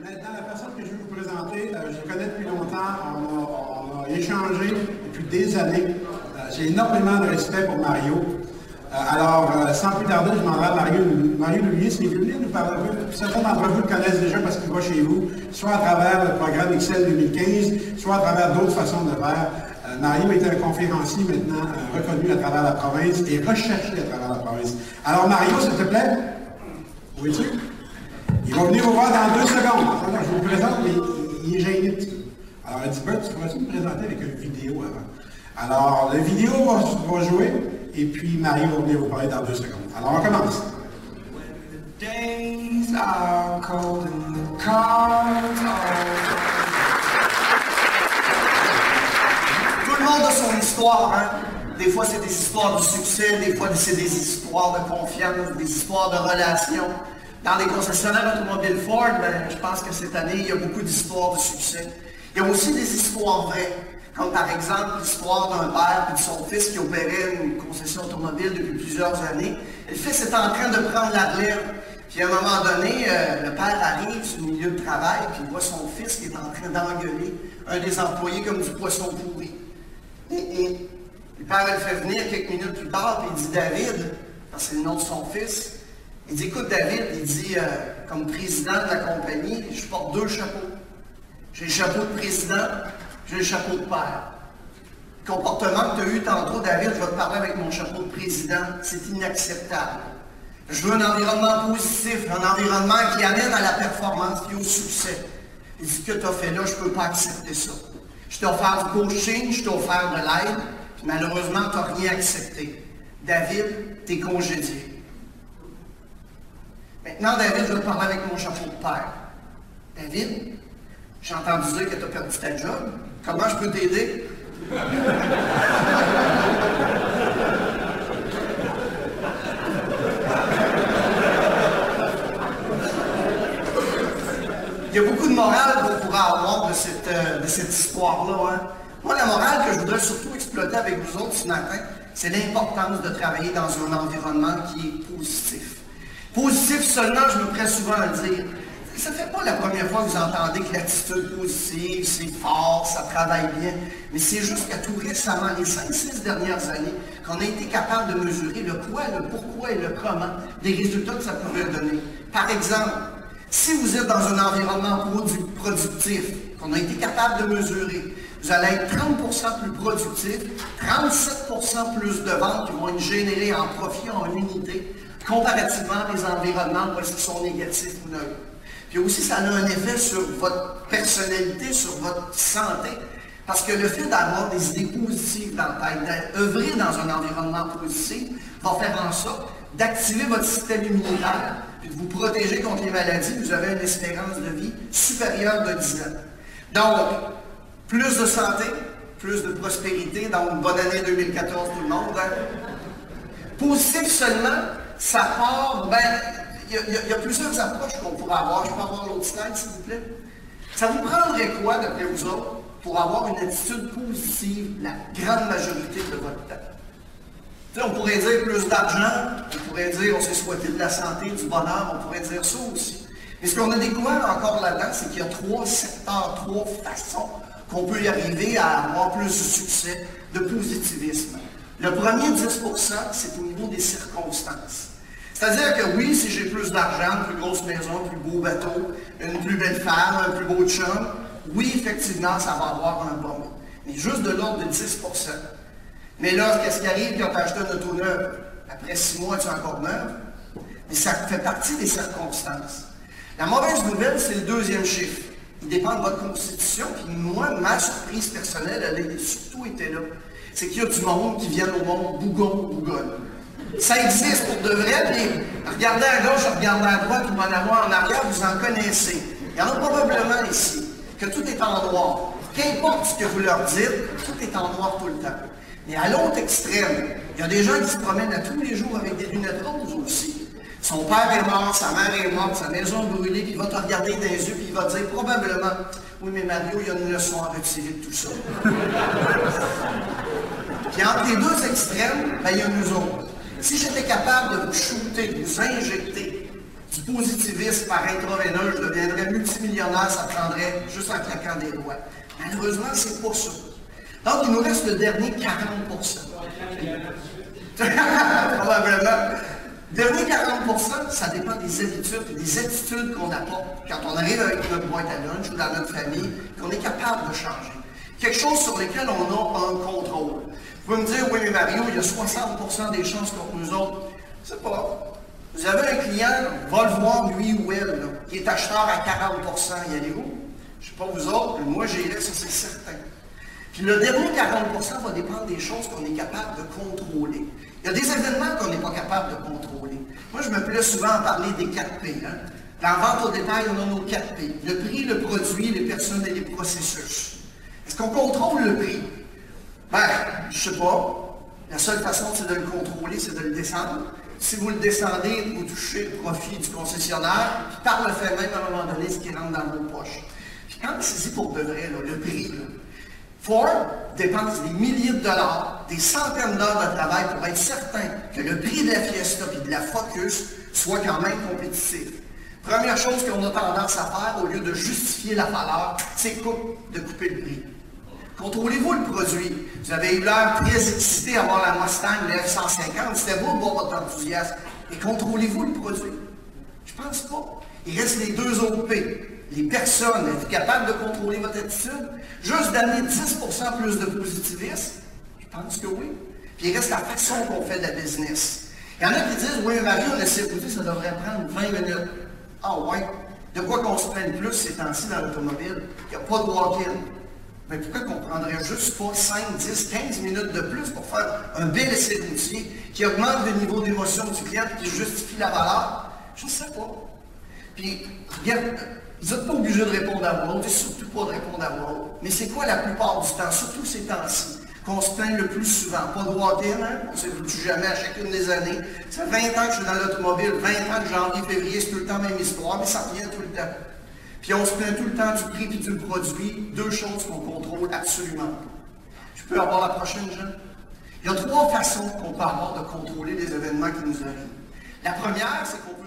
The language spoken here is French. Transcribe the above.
Maintenant, la personne que je vais vous présenter, euh, je connais depuis longtemps, on a, échangé depuis des années. Euh, j'ai énormément de respect pour Mario. Euh, alors, sans plus tarder, je m'en vais à Mario, Mario Louis, qui est venu nous parler. Certains d'entre vous le connaissent déjà parce qu'il va chez vous, soit à travers le programme Excel 2015, soit à travers d'autres façons de faire. Mario est un conférencier maintenant reconnu à travers la province et recherché à travers la province. Alors, Mario, s'il te plaît, où es-tu? Il va venir vous voir dans deux secondes. je vous présente, mais il, est gêné. Alors, il dit, Bert, tu pourrais me présenter avec une vidéo avant? Alors, la vidéo va, jouer, et puis Marie va venir vous parler dans deux secondes. Alors, on commence. days are cold and the Tout le monde a son histoire, hein? Des fois, c'est des histoires de succès, des fois, c'est des histoires de confiance, des histoires de relations. Dans les concessionnaires automobiles Ford, ben, je pense que cette année, il y a beaucoup d'histoires de succès. Il y a aussi des histoires vraies, comme par exemple l'histoire d'un père et de son fils qui opérait une concession automobile depuis plusieurs années. le fils est en train de prendre la relève. Puis à un moment donné, euh, le père arrive sur le milieu de travail, puis il voit son fils qui est en train d'engueuler un des employés comme du poisson pourri. Et, le père le fait venir quelques minutes plus tard, puis il dit David, parce que c'est le nom de son fils, il dit, écoute David, il dit, euh, comme président de la compagnie, je porte deux chapeaux. J'ai le chapeau de président, j'ai le chapeau de père. Le comportement que tu as eu tantôt, David, je vais te parler avec mon chapeau de président, c'est inacceptable. Je veux un environnement positif, un environnement qui amène à la performance et au succès. Il dit, ce que tu as fait là, je ne peux pas accepter ça. Je t'ai offert du coaching, je t'ai offert de l'aide, malheureusement, tu n'as rien accepté. David, tu es congédié. Maintenant, David, je vais te parler avec mon chapeau de père. David, j'ai entendu dire que tu as perdu ta job. Comment je peux t'aider? Il y a beaucoup de morale qu'on pourrait avoir de cette, euh, de cette histoire-là. Hein. Moi, la morale que je voudrais surtout exploiter avec vous autres ce matin, c'est l'importance de travailler dans un environnement qui est positif. Positif seulement, je me prête souvent à le dire. Ça ne fait pas la première fois que vous entendez que l'attitude positive, c'est fort, ça travaille bien. Mais c'est juste qu'à tout récemment, les 5-6 dernières années, qu'on a été capable de mesurer le quoi, le pourquoi et le comment des résultats que ça pouvait donner. Par exemple, si vous êtes dans un environnement productif, qu'on a été capable de mesurer, vous allez être 30% plus productif, 37% plus de ventes qui vont être générées en profit en unité, comparativement à des environnements où est-ce sont négatifs ou neutres. Puis aussi, ça a un effet sur votre personnalité, sur votre santé. Parce que le fait d'avoir des idées positives dans la tête, d'œuvrer dans un environnement positif, va faire en sorte d'activer votre système immunitaire, puis de vous protéger contre les maladies. Vous avez une espérance de vie supérieure de 10 ans. Donc, plus de santé, plus de prospérité. Donc, bonne année 2014 tout le monde. Hein? Positif seulement, ça part, ben, il y, a plusieurs approches qu'on pourrait avoir. Je peux avoir l'autre slide, s'il vous plaît? Ça vous prendrait quoi, d'après vous pour avoir une attitude positive la grande majorité de votre temps? on pourrait dire plus d'argent, on pourrait dire on s'est souhaité de la santé, du bonheur, on pourrait dire ça aussi. Mais ce qu'on a découvert encore là-dedans, c'est qu'il y a trois secteurs, trois façons qu'on peut y arriver à avoir plus de succès, de positivisme. Le premier 10% c'est au niveau des circonstances. C'est-à-dire que oui, si j'ai plus d'argent, une plus grosse maison, un plus beau bateau, une plus belle femme, un plus beau chum, oui, effectivement, ça va avoir un bon. Mais juste de l'ordre de 10% Mais là, qu'est-ce qui arrive quand tu as acheté un auto neuf? Après six mois, tu es encore neuf. Mais ça fait partie des circonstances. La mauvaise nouvelle, c'est le deuxième chiffre. Il dépend de votre constitution. Puis moi, ma surprise personnelle, elle a surtout été là c'est qu'il y a du monde qui vient au monde bougon bougonne. Ça existe pour de vrai, puis regardez à gauche, regardez à droite, ou en avant, en arrière, vous en connaissez. Il y en a probablement ici, que tout est en noir. Qu'importe ce que vous leur dites, tout est en noir tout le temps. Mais à l'autre extrême, il y a des gens qui se promènent à tous les jours avec des lunettes roses aussi. Son père est mort, sa mère est morte, sa maison est brûlée, puis il va te regarder dans les yeux, puis il va te dire probablement Oui, mais Mario, il y a une leçon à retirer de tout ça. Puis entre les deux extrêmes, ben, il y a nous autres. Si j'étais capable de vous shooter, de vous injecter du positivisme par intraveineuse, je deviendrais multimillionnaire, ça prendrait juste en claquant des doigts. Malheureusement, c'est pas ça. Donc, il nous reste le dernier 40% Probablement. Dernier 40% ça dépend des habitudes, des attitudes qu'on apporte quand on arrive avec notre boîte à lunch ou dans notre famille, qu'on est capable de changer. Quelque chose sur lequel on a un contrôle. Vous pouvez me dire, oui, mais Mario, il y a 60% des chances contre nous autres. C'est pas. Vous avez un client, va le voir, lui ou elle, qui est acheteur à 40% il y a où? Je ne sais pas vous autres, mais moi j'irai, ça c'est certain. Puis le dernier 40% va dépendre des choses qu'on est capable de contrôler. Il y a des événements qu'on n'est pas capable de contrôler. Moi, je me plais souvent à parler des 4 P. Hein? Dans vente au détail, on a nos 4 P. Le prix, le produit, les personnes et les processus. Est-ce qu'on contrôle le prix? Ben, je sais pas. La seule façon, c'est de le contrôler, c'est de le descendre. Si vous le descendez, vous touchez le profit du concessionnaire, puis par le fait même, à un moment donné, ce qui rentre dans vos poches. Puis quand c'est pour de vrai, le prix, Ford dépense des milliers de dollars, des centaines d'heures de travail pour être certain que le prix de la Fiesta et de la Focus soit quand même compétitif. Première chose qu'on a tendance à faire, au lieu de justifier la valeur, c'est de couper le prix. Contrôlez-vous le produit. Vous avez eu l'air très excité à voir la Mustang, le F-150. C'était beau de voir votre enthousiasme. Et contrôlez-vous le produit? Je pense pas. Il reste les deux autres P. Les personnes, êtes-vous capable de contrôler votre attitude? Juste d'amener 10% plus de positivisme? Je pense que oui. Puis il reste la façon qu'on fait de la business. Il y en a qui disent, oui, essaie écouter, ça devrait prendre 20 minutes. Ah ouais. De quoi qu'on se prenne plus ces temps-ci dans l'automobile? Il n'y a pas de walk-in. Mais pourquoi qu'on prendrait juste pas 5, 10, 15 minutes de plus pour faire un bel essai routier qui augmente le niveau d'émotion du client et qui justifie la valeur? Je ne sais pas. Puis, regarde, vous n'êtes pas obligé de répondre à moi, et surtout pas de répondre à moi. Mais c'est quoi la plupart du temps, surtout ces temps-ci, qu'on se plaint le plus souvent? Pas de walk-in, hein? on ne s'évolue jamais à chacune des années. Ça fait 20 ans que je suis dans l'automobile, 20 ans que janvier, février, c'est tout le temps la même histoire, mais ça revient tout le temps. Puis on se plaint tout le temps du prix et du produit, deux choses qu'on contrôle absolument Je peux avoir la prochaine, Jean? Il y a trois façons qu'on peut avoir de contrôler les événements qui nous arrivent. La première, c'est qu'on